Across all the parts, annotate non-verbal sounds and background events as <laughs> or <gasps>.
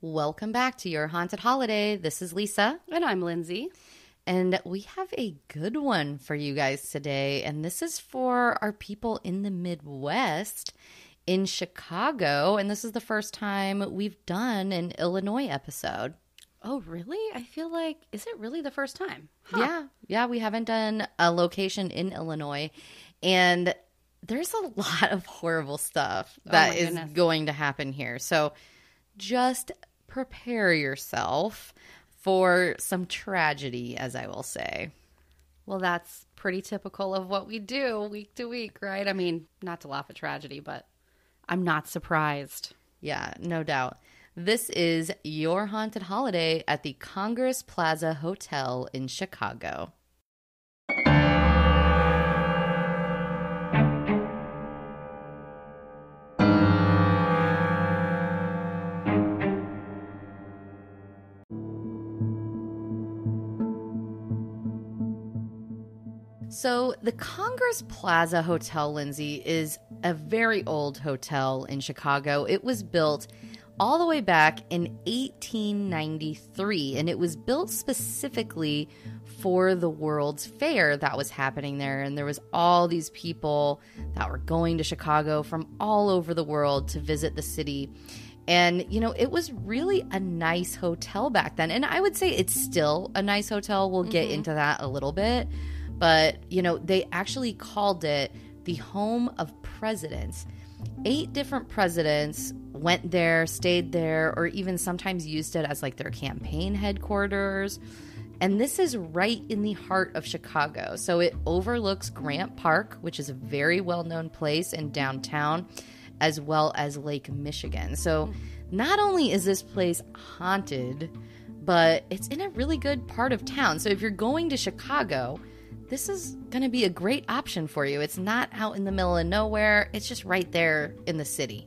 Welcome back to your haunted holiday. This is Lisa, And I'm Lindsay. and we have a good one for you guys today. And this is for our people in the Midwest in Chicago. And this is the first time we've done an Illinois episode. Oh, really? I feel like, is it really the first time? Yeah, yeah, we haven't done a location in Illinois. And there's a lot of horrible stuff oh, that my is goodness. going to happen here. So just prepare yourself for some tragedy, as I will say. Well, that's pretty typical of what we do week to week, right? I mean, not to laugh at tragedy, but I'm not surprised. Yeah, no doubt. This is your haunted holiday at the Congress Plaza Hotel in Chicago. So, the Congress Plaza Hotel, Lindsay, is a very old hotel in Chicago. It was built all the way back in 1893, and it was built specifically for the World's Fair that was happening there. And there was all these people that were going to Chicago from all over the world to visit the city. And, you know, it was really a nice hotel back then. And I would say it's still a nice hotel. We'll get mm-hmm. into that a little bit. But, you know, they actually called it the home of presidents. Eight different presidents went there, stayed there, or even sometimes used it as like their campaign headquarters. And this is right in the heart of Chicago. So it overlooks Grant Park, which is a very well known place in downtown, as well as Lake Michigan. So not only is this place haunted, but it's in a really good part of town. So if you're going to Chicago, this is going to be a great option for you. It's not out in the middle of nowhere, it's just right there in the city.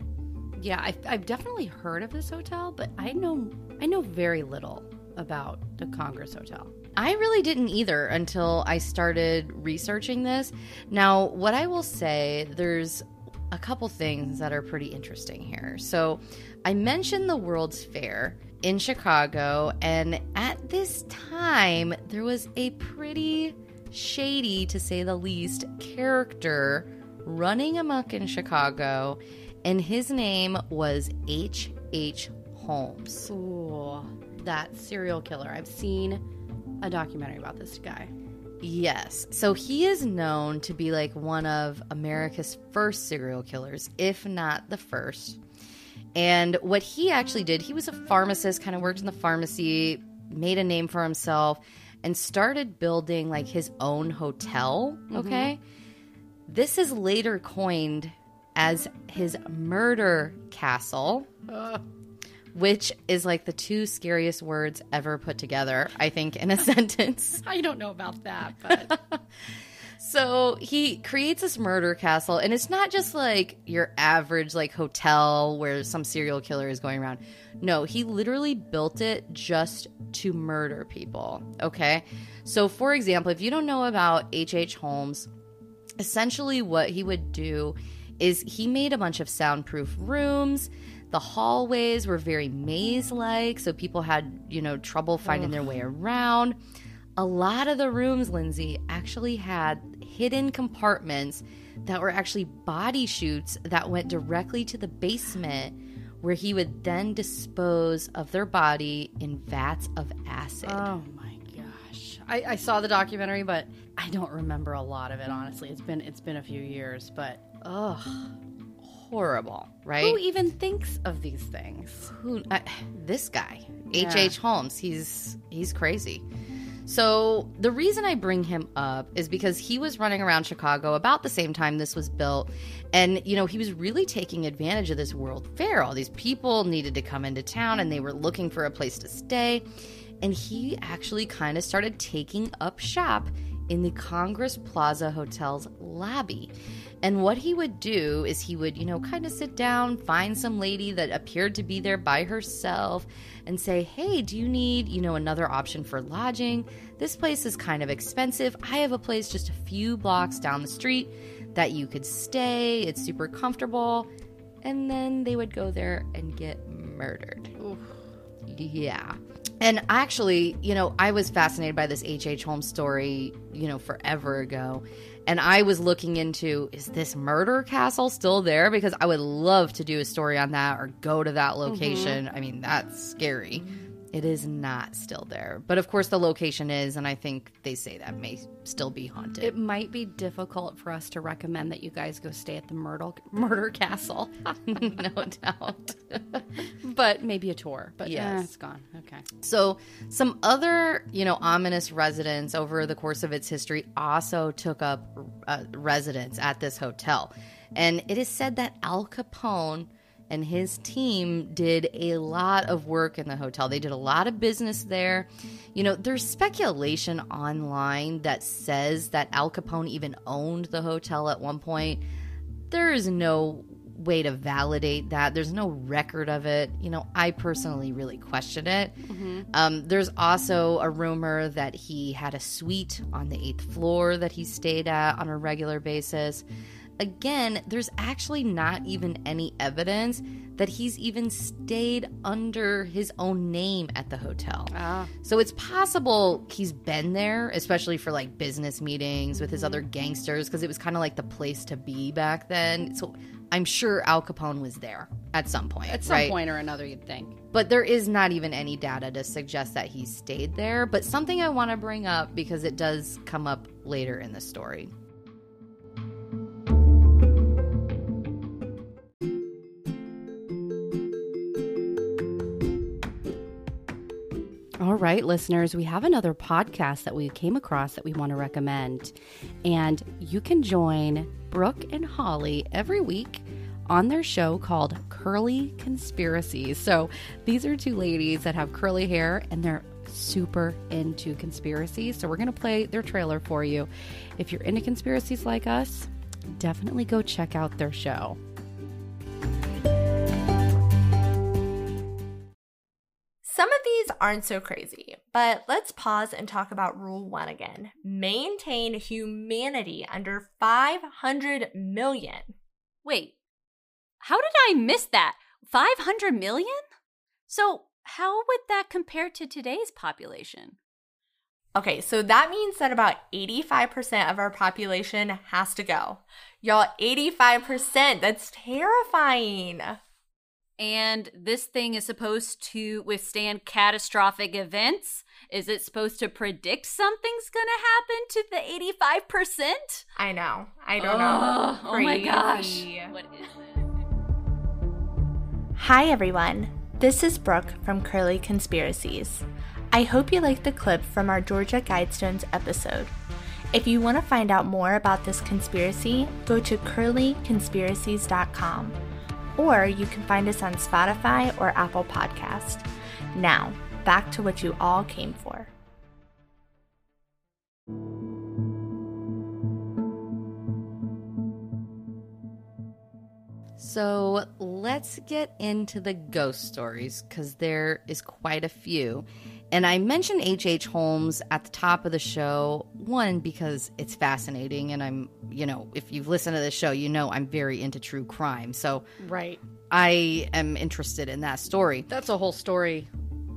Yeah, I've, I've definitely heard of this hotel, but I know I know very little about the Congress Hotel. I really didn't either until I started researching this. Now, what I will say, there's a couple things that are pretty interesting here. So, I mentioned the World's Fair in Chicago, and at this time, there was a pretty shady, to say the least, character running amok in Chicago, and his name was H. H. Holmes. Ooh, that serial killer. I've seen a documentary about this guy. Yes. So he is known to be like one of America's first serial killers, if not the first. And what he actually did, he was a pharmacist, kind of worked in the pharmacy, made a name for himself, and started building like his own hotel. Mm-hmm. Okay. This is later coined as his murder castle which is like the two scariest words ever put together, I think, in a <laughs> sentence. I don't know about that, but <laughs> So he creates this murder castle, and it's not just like your average like hotel where some serial killer is going around. No, he literally built it just to murder people. Okay. So, for example, if you don't know about H.H. H. Holmes, essentially what he would do is he made a bunch of soundproof rooms. The hallways were very maze like, so people had, you know, trouble finding their way around. A lot of the rooms, Lindsay, actually had hidden compartments that were actually body chutes that went directly to the basement where he would then dispose of their body in vats of acid. oh my gosh, I, I saw the documentary, but I don't remember a lot of it. Honestly, it's been it's been a few years, but Ugh. Horrible, right? who even thinks of these things? who I, this guy Yeah. H.H. H. Holmes he's he's crazy so the reason I bring him up is because he was running around Chicago about the same time this was built. And you know he was really taking advantage of this world fair. All these people needed to come into town and they were looking for a place to stay. And he actually kind of started taking up shop in the Congress Plaza Hotel's lobby. And what he would do is he would, you know, kind of sit down, find some lady that appeared to be there by herself, and say, Hey, do you need, you know, another option for lodging? This place is kind of expensive. I have a place just a few blocks down the street that you could stay. It's super comfortable. And then they would go there and get murdered. Oof. Yeah. And actually, you know, I was fascinated by this H.H. H. Holmes story, you know, forever ago. And I was looking into is this murder castle still there? Because I would love to do a story on that or go to that mm-hmm. location. I mean, that's scary. It is not still there. But of course, the location is, and I think they say that may still be haunted. It might be difficult for us to recommend that you guys go stay at the Myrtle <laughs> Murder Castle, <laughs> no doubt. <laughs> but maybe a tour. But yeah, Yes. it's gone. Okay. So, some other, you know, ominous residents over the course of its history also took up uh, residence at this hotel. And it is said that Al Capone and his team did a lot of work in the hotel. They did a lot of business there. You know, there's speculation online that says that Al Capone even owned the hotel at one point. There is no way to validate that. There's no record of it. You know, I personally really question it. Um, there's also a rumor that he had a suite on the eighth floor that he stayed at on a regular basis. Again, there's actually not even any evidence that he's even stayed under his own name at the hotel. Ah. So it's possible he's been there, especially for like business meetings with his other gangsters, because it was kind of like the place to be back then. So I'm sure Al Capone was there at some point. At some right? point or another, you'd think. But there is not even any data to suggest that he stayed there. But something I want to bring up because it does come up later in the story. Right, listeners, we have another podcast that we came across that we want to recommend. And you can join Brooke and Holly every week on their show called Curly Conspiracies. So these are two ladies that have curly hair and they're super into conspiracies. So we're going to play their trailer for you. If you're into conspiracies like us, definitely go check out their show. Aren't so crazy, but let's pause and talk about Rule 1 again. Maintain humanity under 500 million. Wait, how did I miss that? 500 million? So, how would that compare to today's population? Okay, so that means that about 85% of our population has to go. Y'all, 85%, that's terrifying. And this thing is supposed to withstand catastrophic events? Is it supposed to predict something's going to happen to the 85%? I know. I don't Ugh, know. oh my gosh. What is this? Hi, everyone. This is Brooke from Curly Conspiracies. I hope you liked the clip from our Georgia Guidestones episode. If you want to find out more about this conspiracy, go to curlyconspiracies.com or you can find us on Spotify or Apple Podcast. Now, back to what you all came for. So let's get into the ghost stories because there is quite a few. And I mentioned H.H. Holmes at the top of the show, one, because it's fascinating. And I'm, you know, if you've listened to this show, you know I'm very into true crime. So Right. I am interested in that story. That's a whole story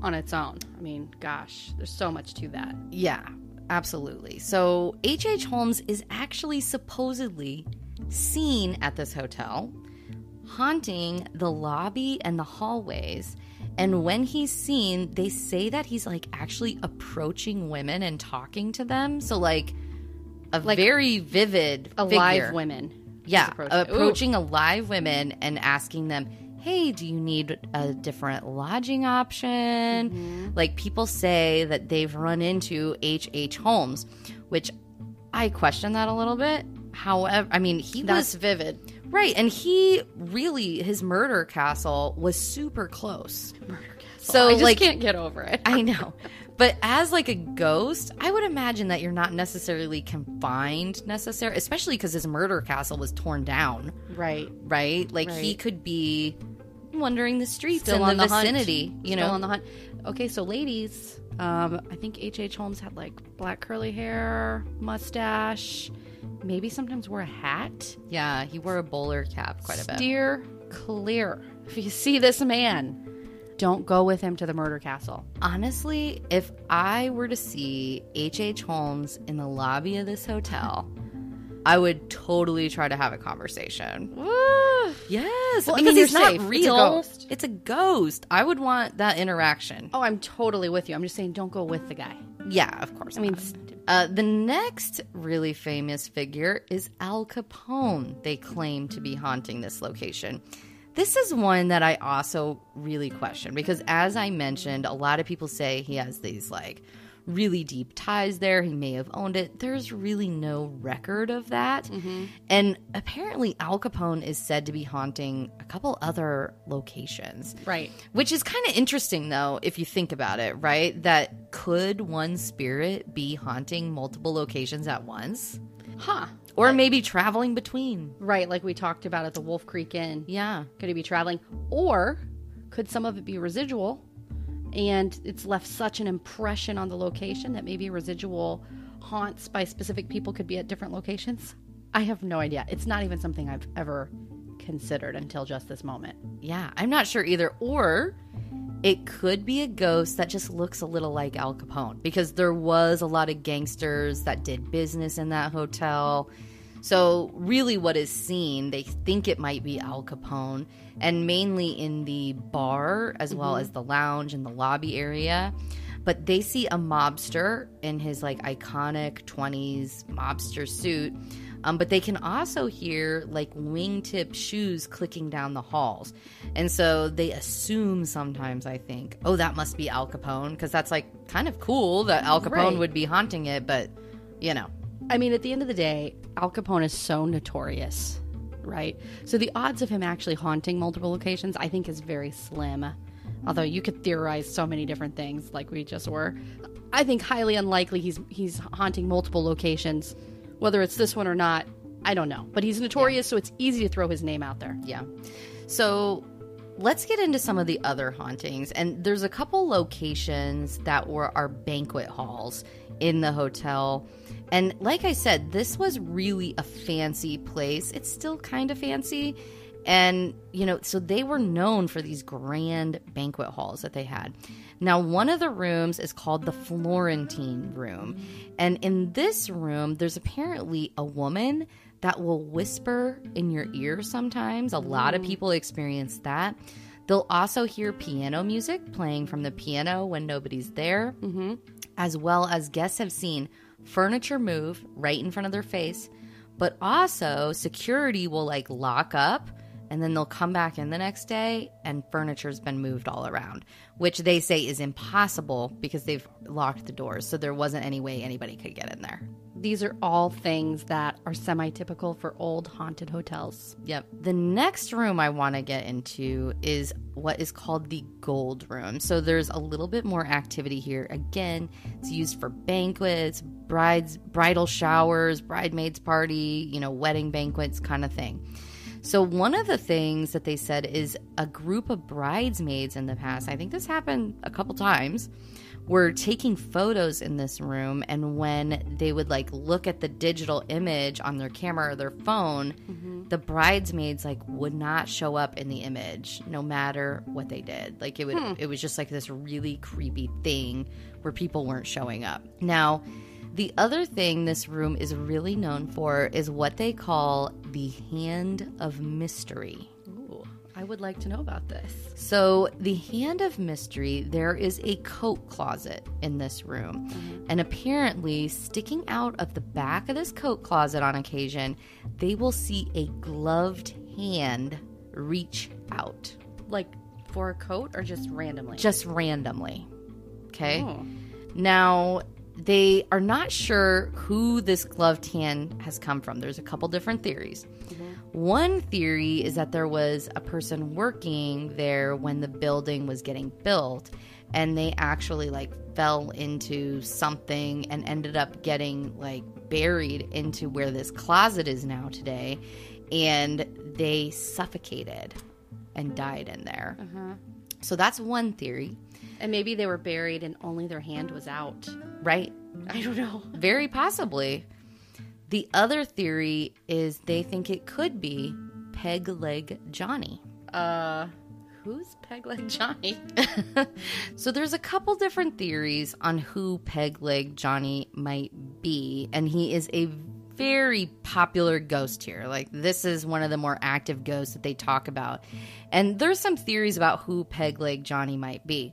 on its own. I mean, gosh, there's so much to that. Yeah, absolutely. So H.H. H. Holmes is actually supposedly seen at this hotel, haunting the lobby and the hallways. And when he's seen, they say that he's like actually approaching women and talking to them. So, like, a Like very vivid Alive figure. women. Yeah, approaching- Ooh. alive women and asking them, "Hey, do you need a different lodging option?" Mm-hmm. Like people say that they've run into H. H. Holmes, which I question that a little bit. However, I mean, he That's was vivid. right, and he really his murder castle was super close. Murder castle. So, I just like, can't get over it. I know. <laughs> But as like a ghost, I would imagine that you're not necessarily confined necessarily, especially because his murder castle was torn down right. right? Like he could be wandering the streets Still in on the, the hunt. vicinity, you Still know. on the hunt. Okay, so ladies, um, I think H. H. Holmes had like black curly hair, mustache, maybe sometimes wore a hat. yeah, he wore a bowler cap quite a bit. Steer clear. If you see this man, Don't go with him to the murder castle. Honestly, if I were to see H.H. H. Holmes in the lobby of this hotel, I would totally try to have a conversation. Yes, Well, I because mean, he's you're not safe. It's a real. ghost. It's a ghost. I would want that interaction. Oh, I'm totally with you. I'm just saying, don't go with the guy. Yeah, of course. I mean. Uh, the next really famous figure is Al Capone. They claim to be haunting this location. This is one that I also really question because, as I mentioned, a lot of people say he has these like really deep ties there. He may have owned it. There's really no record of that. Mm-hmm. And apparently, Al Capone is said to be haunting a couple other locations. right. Which is kind of interesting, though, if you think about it, right? That could one spirit be haunting multiple locations at once? Huh. Or maybe traveling between. Right, like we talked about at the Wolf Creek Inn. Yeah. Could he be traveling? Or could some of it be residual and it's left such an impression on the location that maybe residual haunts by specific people could be at different locations? I have no idea. It's not even something I've ever considered until just this moment. Yeah. I'm not sure either. Or it could be a ghost that just looks a little like Al Capone because there was a lot of gangsters that did business in that hotel. So, really, what is seen, they think it might be Al Capone, and mainly in the bar as well mm-hmm. as the lounge and the lobby area. But they see a mobster in his like iconic 20s mobster suit. Um, but they can also hear like wingtip shoes clicking down the halls. And so they assume sometimes, I think, oh, that must be Al Capone, because that's like kind of cool that Al Capone Right. would be haunting it, but you know. I mean, at the end of the day, Al Capone is so notorious, right? So the odds of him actually haunting multiple locations, I think, is very slim. Although you could theorize so many different things, like we just were. I think highly unlikely he's he's haunting multiple locations. Whether it's this one or not, I don't know. But he's notorious, so it's easy to throw his name out there. Yeah. So let's get into some of the other hauntings. And there's a couple locations that were our banquet halls in the hotel. And like I said, this was really a fancy place. It's still kind of fancy. And, you know, so they were known for these grand banquet halls that they had. Now, one of the rooms is called the Florentine room. And in this room, there's apparently a woman that will whisper in your ear sometimes. A lot of people experience that. They'll also hear piano music playing from the piano when nobody's there, mm-hmm. as well as guests have seen furniture move right in front of their face. But also, security will like lock up and then they'll come back in the next day and furniture's been moved all around, which they say is impossible because they've locked the doors. So there wasn't any way anybody could get in there. These are all things that are semi typical for old haunted hotels. Yep. The next room I want to get into is what is called the gold room. So there's a little bit more activity here. Again, it's used for banquets, brides, bridal showers, bridesmaids party, you know, wedding banquets kind of thing. So one of the things that they said is a group of bridesmaids in the past. I think this happened a couple times were taking photos in this room and when they would like look at the digital image on their camera or their phone mm-hmm. the bridesmaids like would not show up in the image no matter what they did. Like it would hmm. it was just like this really creepy thing where people weren't showing up. Now the other thing this room is really known for is what they call the hand of mystery Ooh, I would like to know about this. so, the Hand of Mystery, there is a coat closet in this room. And apparently, sticking out of the back of this coat closet on occasion, they will see a gloved hand reach out Like for a coat or just randomly? just randomly. Okay. Oh. Now, they are not sure who this gloved hand has come from. There's a couple different theories. Mm-hmm. One theory is that there was a person working there when the building was getting built and they actually like fell into something and ended up getting like buried into where this closet is now today and they suffocated and died in there. Mm-hmm. So that's one theory, And maybe they were buried and only their hand was out. right? I don't know. <laughs> Very possibly. The other theory is they think it could be Peg Leg Johnny. Uh, who's Peg Leg Johnny? <laughs> so there's a couple different theories on who Peg Leg Johnny might be, and he is a very popular ghost here. Like this is one of the more active ghosts that they talk about. And there's some theories about who Peg Leg Johnny might be.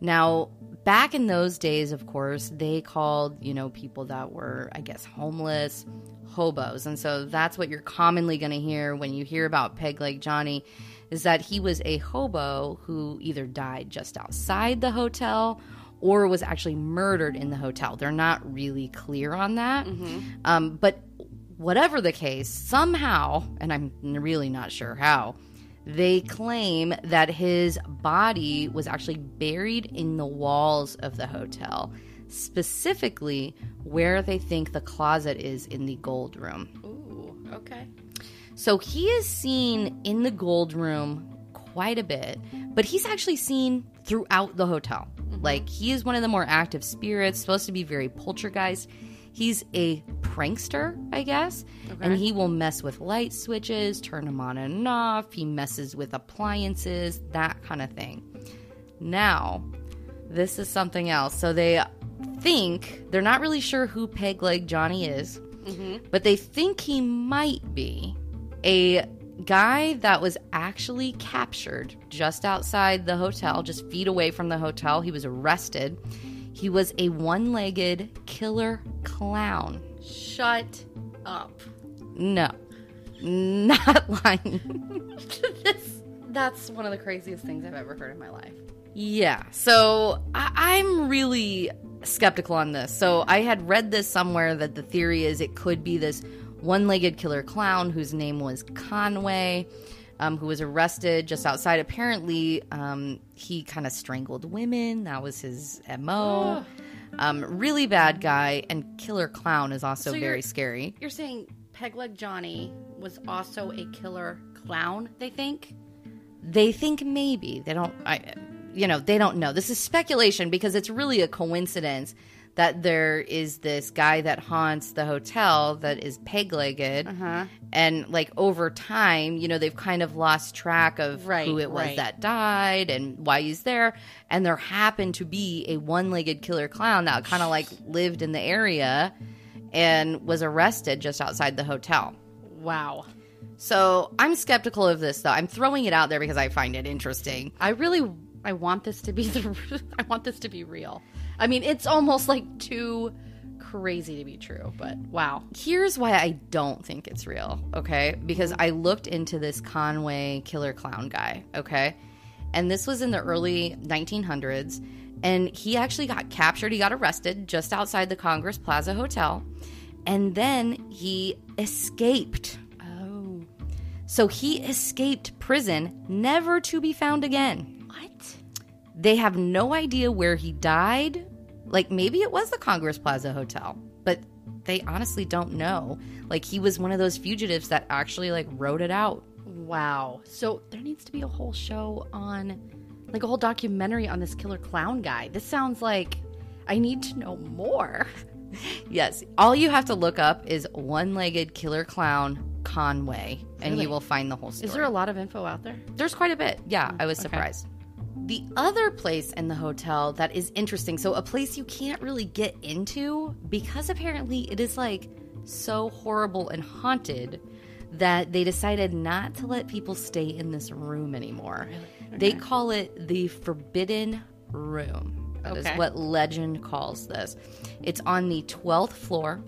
Now, back in those days, of course, they called, you know, people that were, I guess, homeless, hobos. And so that's what you're commonly going to hear when you hear about Peg Leg Johnny is that he was a hobo who either died just outside the hotel or was actually murdered in the hotel. They're not really clear on that. Mm-hmm. Um, but whatever the case, somehow, and I'm really not sure how, they claim that his body was actually buried in the walls of the hotel, specifically where they think the closet is in the gold room. Ooh, okay. So he is seen in the gold room quite a bit, but he's actually seen throughout the hotel. Mm-hmm. Like he is one of the more active spirits, supposed to be very poltergeist. He's a prankster, I guess, okay. and he will mess with light switches, turn them on and off. He messes with appliances, that kind of thing. Now, this is something else. So they think they're not really sure who Peg Leg Johnny is, mm-hmm. but they think he might be a guy that was actually captured just outside the hotel, just feet away from the hotel. He was arrested. He was a one legged killer clown. Shut up. No, not <laughs> lying. this, that's one of the craziest things I've ever heard in my life. Yeah, so I- I'm really skeptical on this. So I had read this somewhere that the theory is it could be this one legged killer clown whose name was Conway, um, who was arrested just outside. Apparently, um, he kind of strangled women. That was his MO. Um, really bad guy. And Killer Clown is also so very scary. You're saying Pegleg Johnny was also a killer clown, they think? They think maybe. They don't. I, you know, they don't know. This is speculation because it's really a coincidence that there is this guy that haunts the hotel that is peg legged. Uh-huh. And like over time, you know, they've kind of lost track of right, who it was right. that died and why he's there. And there happened to be a one legged killer clown that kind of like lived in the area and was arrested just outside the hotel. Wow. So I'm skeptical of this though. I'm throwing it out there because I find it interesting. I really I want this to be <laughs> the I want this to be real. I mean, it's almost like too crazy to be true, but wow. Here's why I don't think it's real, okay? Because I looked into this Conway killer clown guy, okay? And this was in the early 1900s. And he actually got captured. He got arrested just outside the Congress Plaza Hotel. And then he escaped. Oh. So he escaped prison, never to be found again. They have no idea where he died. Like maybe it was the Congress Plaza Hotel, but they honestly don't know. Like he was one of those fugitives that actually like wrote it out. Wow. So there needs to be a whole show on like a whole documentary on this killer clown guy. This sounds like I need to know more. <laughs> yes. All you have to look up is one-legged killer clown Conway and really? you will find the whole story. Is there a lot of info out there? There's quite a bit. Yeah, mm, I was okay. The other place in the hotel that is interesting, so a place you can't really get into because apparently it is like so horrible and haunted that they decided not to let people stay in this room anymore. Really? Okay. They call it the Forbidden Room. That okay. is what legend calls this. It's on the 12th floor.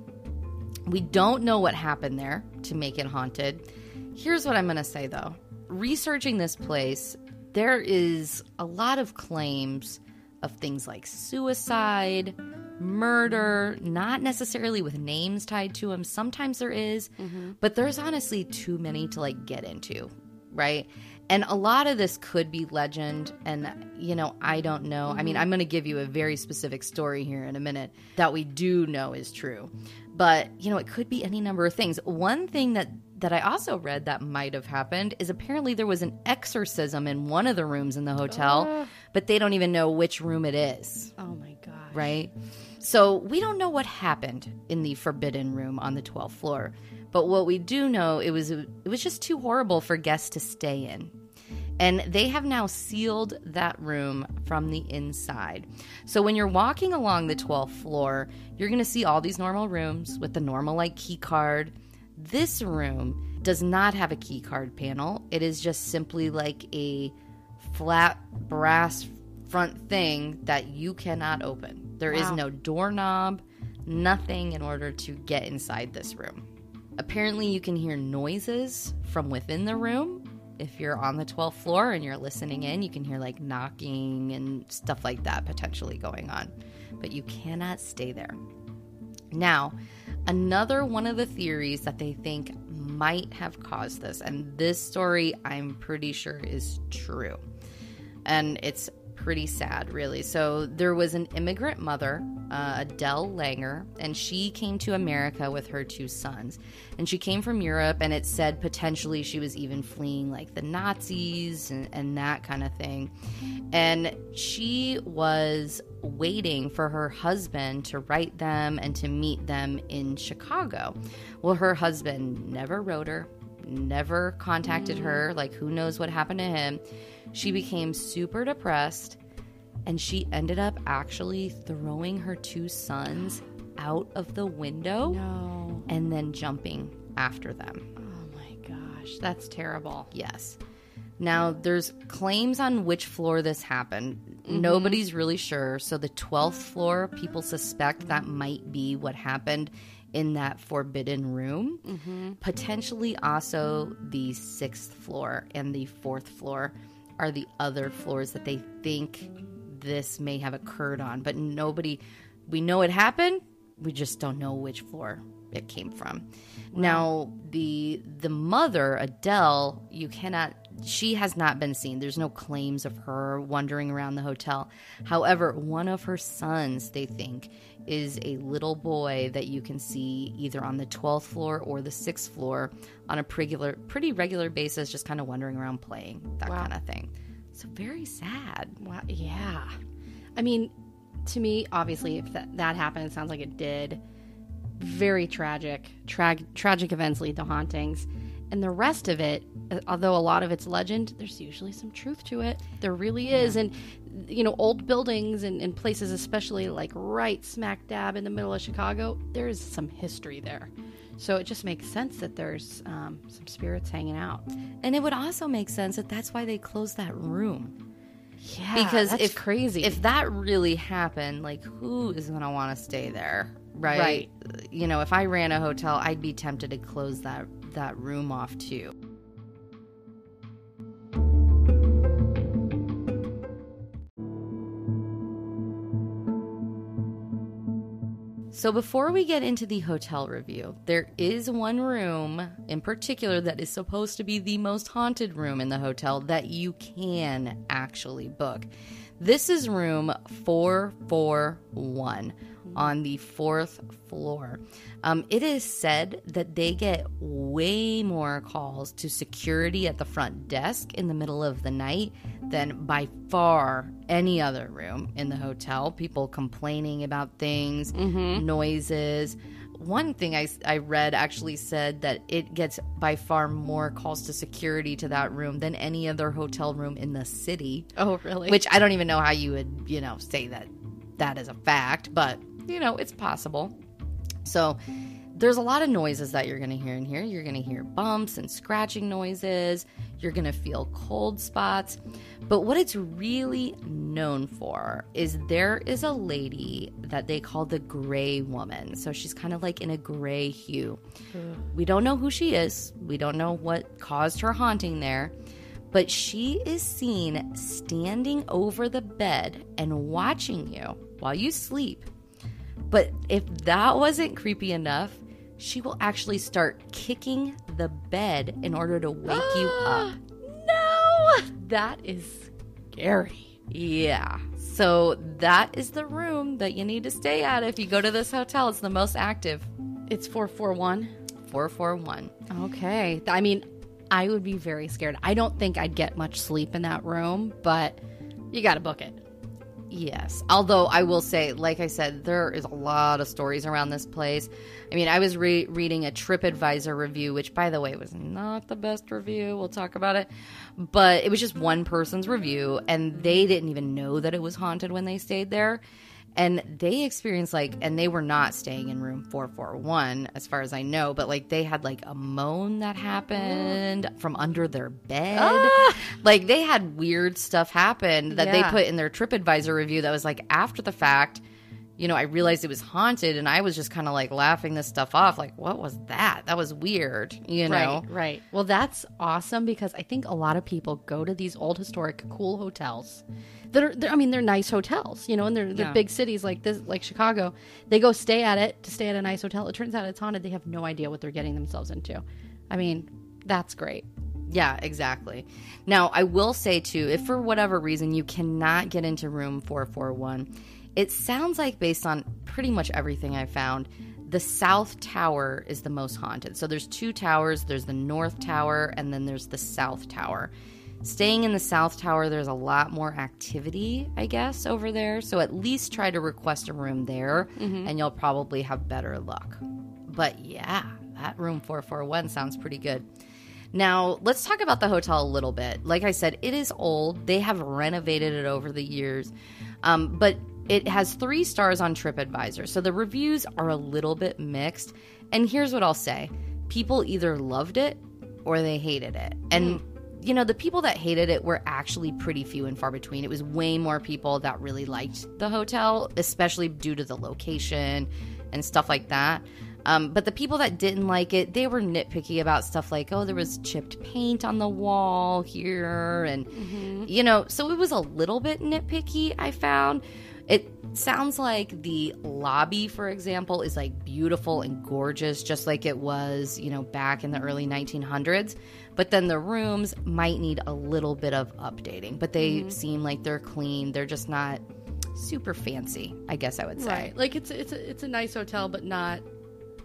We don't know what happened there to make it haunted. Here's what I'm going to say though. Researching this place, there is a lot of claims of things like suicide, murder, not necessarily with names tied to them. Sometimes there is, mm-hmm. but there's honestly too many to like get into, right? And a lot of this could be legend. And, you know, I don't know. Mm-hmm. I mean, mm-hmm. I'm going to give you a very specific story here in a minute that we do know is true. But, you know, it could be any number of things. One thing that that I also read that might have happened is apparently there was an exorcism in one of the rooms in the hotel, uh, but they don't even know which room it is. Oh my god. Right? So we don't know what happened in the forbidden room on the 12th floor. But what we do know it was it was just too horrible for guests to stay in. And they have now sealed that room from the inside. So when you're walking along the 12th floor, you're going to see all these normal rooms with the normal like key card. This room does not have a key card panel. It is just simply like a flat brass front thing that you cannot open. There is Wow. no doorknob, nothing in order to get inside this room. Apparently, you can hear noises from within the room. If you're on the 12th floor and you're listening in, you can hear like knocking and stuff like that potentially going on. But you cannot stay there. Now, another one of the theories that they think might have caused this, and this story I'm pretty sure is true, and it's pretty sad, really. So, there was an immigrant mother, uh, Adele Langer, and she came to America with her two sons. And she came from Europe, and it said potentially she was even fleeing like the Nazis and, and that kind of thing. And she was waiting for her husband to write them and to meet them in Chicago. Well, her husband never wrote her, never contacted her. Like, who knows what happened to him? She became super depressed and she ended up actually throwing her two sons out of the window No. and then jumping after them. Oh my gosh, that's terrible. Yes. Now, there's claims on which floor this happened. Mm-hmm. Nobody's really sure. So, the 12th floor, people suspect that might be what happened in that forbidden room. Mm-hmm. Potentially, also, the sixth floor and the fourth floor are the other floors that they think this may have occurred on. But nobody, we know it happened. We just don't know which floor it came from. Now, the the mother Adele, you cannot. She has not been seen. There's no claims of her wandering around the hotel. However, one of her sons, they think, is a little boy that you can see either on the 12th floor or the 6th floor on a regular, pretty regular basis, just kind of wandering around playing, that Wow. kind of thing. So, very sad. Wow. Yeah. I mean, to me, obviously, if that, that happened, it sounds like it did. Very tragic. Tra- tragic events lead to hauntings. And the rest of it, uh, although a lot of it's legend, there's usually some truth to it. There really is. And, you know, old buildings and, and places, especially like right smack dab in the middle of Chicago, there is some history there. So it just makes sense that there's um, some spirits hanging out. And it would also make sense that that's why they closed that room. Yeah, because if crazy, if that really happened like who is going to want to stay there right? Right. you know if i ran a hotel i'd be tempted to close that that room off too So, before we get into the hotel review, there is one room in particular that is supposed to be the most haunted room in the hotel that you can actually book. This is room 441 on the fourth floor. Um, it is said that they get way more calls to security at the front desk in the middle of the night than by far any other room in the hotel. People complaining about things, noises. One thing I, I read actually said that it gets by far more calls to security to that room than any other hotel room in the city. oh really? Which I don't even know how you would, you know, say that that is a fact, but you know, it's possible. So there's a lot of noises that you're going to hear in here. You're going to hear bumps and scratching noises. You're going to feel cold spots. But what it's really known for is there is a lady that they call the gray woman. So she's kind of like in a gray hue. We don't know who she is. We don't know what caused her haunting there. But she is seen standing over the bed and watching you while you sleep. But if that wasn't creepy enough, she will actually start kicking the bed in order to wake you <gasps> up. no, that is scary. Yeah. So that is the room that you need to stay at if you go to this hotel. It's the most active. It's four four one. 441. Okay. I mean, I would be very scared. I don't think I'd get much sleep in that room, but you got to book it. Yes. Although I will say, like I said, there is a lot of stories around this place. I mean, I was re- reading a TripAdvisor review, which, by the way, was not the best review. We'll talk about it. But it was just one person's review, and they didn't even know that it was haunted when they stayed there and they experienced like and they were not staying in room 441 as far as i know but like they had like a moan that happened <gasps> from under their bed ah! like they had weird stuff happen that yeah. they put in their tripadvisor review that was like after the fact you know i realized it was haunted and i was just kind of like laughing this stuff off like what was that that was weird you know right, right well that's awesome because i think a lot of people go to these old historic cool hotels that are I mean they're nice hotels, you know, and they're they're yeah. big cities like this like Chicago. They go stay at it to stay at a nice hotel. It turns out it's haunted. They have no idea what they're getting themselves into. I mean, that's great. Yeah, exactly. Now, I will say too, if for whatever reason you cannot get into room 441, it sounds like based on pretty much everything I found, the South Tower is the most haunted. So there's two towers, there's the North Tower and then there's the South Tower. Staying in the South Tower, there's a lot more activity, I guess, over there. So at least try to request a room there, mm-hmm. and you'll probably have better luck. But yeah, that room 441 sounds pretty good. Now, let's talk about the hotel a little bit. Like I said, it is old. They have renovated it over the years, um, but it has three stars on TripAdvisor. So the reviews are a little bit mixed. And here's what I'll say people either loved it or they hated it. And mm you know, the people that hated it were actually pretty few and far between. It was way more people that really liked the hotel, especially due to the location and stuff like that. Um, but the people that didn't like it, they were nitpicky about stuff like, oh, there was chipped paint on the wall here. And, mm-hmm. you know, so it was a little bit nitpicky, I found. It sounds like the lobby, for example, is like beautiful and gorgeous, just like it was, you know, back in the early 1900s. But then the rooms might need a little bit of updating, but they mm-hmm. seem like they're clean. They're just not super fancy, I guess I would say. Right. Like it's it's a, it's a nice hotel, but not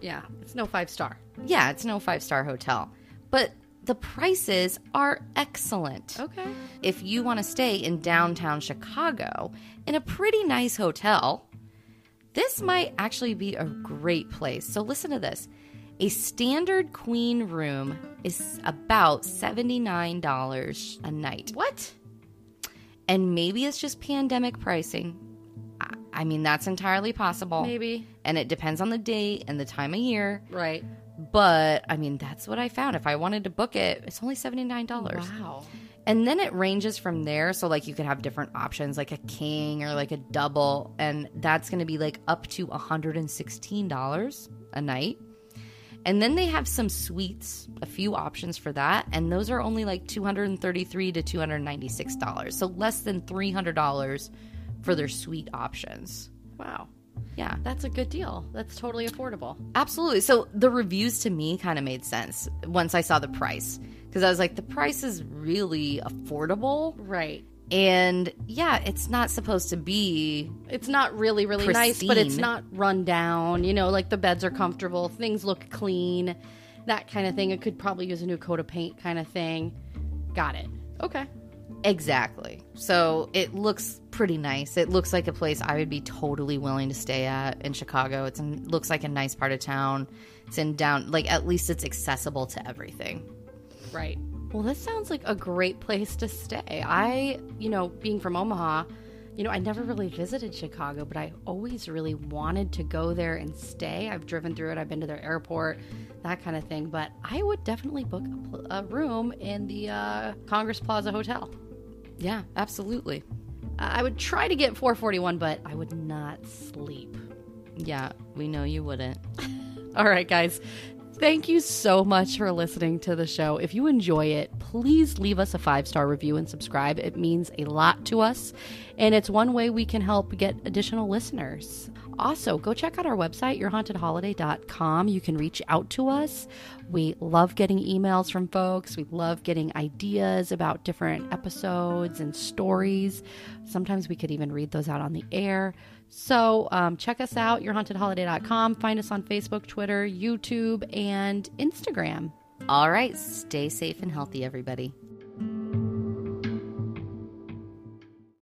yeah, it's no five star. Yeah, it's no five star hotel. But the prices are excellent. Okay. If you want to stay in downtown Chicago in a pretty nice hotel, this might actually be a great place. So listen to this. A standard queen room is about $79 a night. What? And maybe it's just pandemic pricing. I mean, that's entirely possible. Maybe. And it depends on the date and the time of year. Right. But I mean, that's what I found. If I wanted to book it, it's only $79. Wow. And then it ranges from there. So, like, you could have different options, like a king or like a double. And that's going to be like up to $116 a night. And then they have some suites, a few options for that, and those are only like $233 to $296. So less than $300 for their suite options. Wow. Yeah. That's a good deal. That's totally affordable. Absolutely. So the reviews to me kind of made sense once I saw the price because I was like, the price is really affordable. Right. And yeah, it's not supposed to be. It's not really, really pristine. nice, but it's not run down. You know, like the beds are comfortable, things look clean, that kind of thing. It could probably use a new coat of paint, kind of thing. Got it. Okay. Exactly. So it looks pretty nice. It looks like a place I would be totally willing to stay at in Chicago. It looks like a nice part of town. It's in down, like at least it's accessible to everything. Right. Well, this sounds like a great place to stay. I, you know, being from Omaha, you know, I never really visited Chicago, but I always really wanted to go there and stay. I've driven through it, I've been to their airport, that kind of thing. But I would definitely book a, a room in the uh, Congress Plaza Hotel. Yeah, absolutely. I would try to get 441, but I would not sleep. Yeah, we know you wouldn't. <laughs> All right, guys. Thank you so much for listening to the show. If you enjoy it, please leave us a five star review and subscribe. It means a lot to us, and it's one way we can help get additional listeners. Also, go check out our website, yourhauntedholiday.com. You can reach out to us. We love getting emails from folks. We love getting ideas about different episodes and stories. Sometimes we could even read those out on the air. So um, check us out, yourhauntedholiday.com. Find us on Facebook, Twitter, YouTube, and Instagram. All right. Stay safe and healthy, everybody.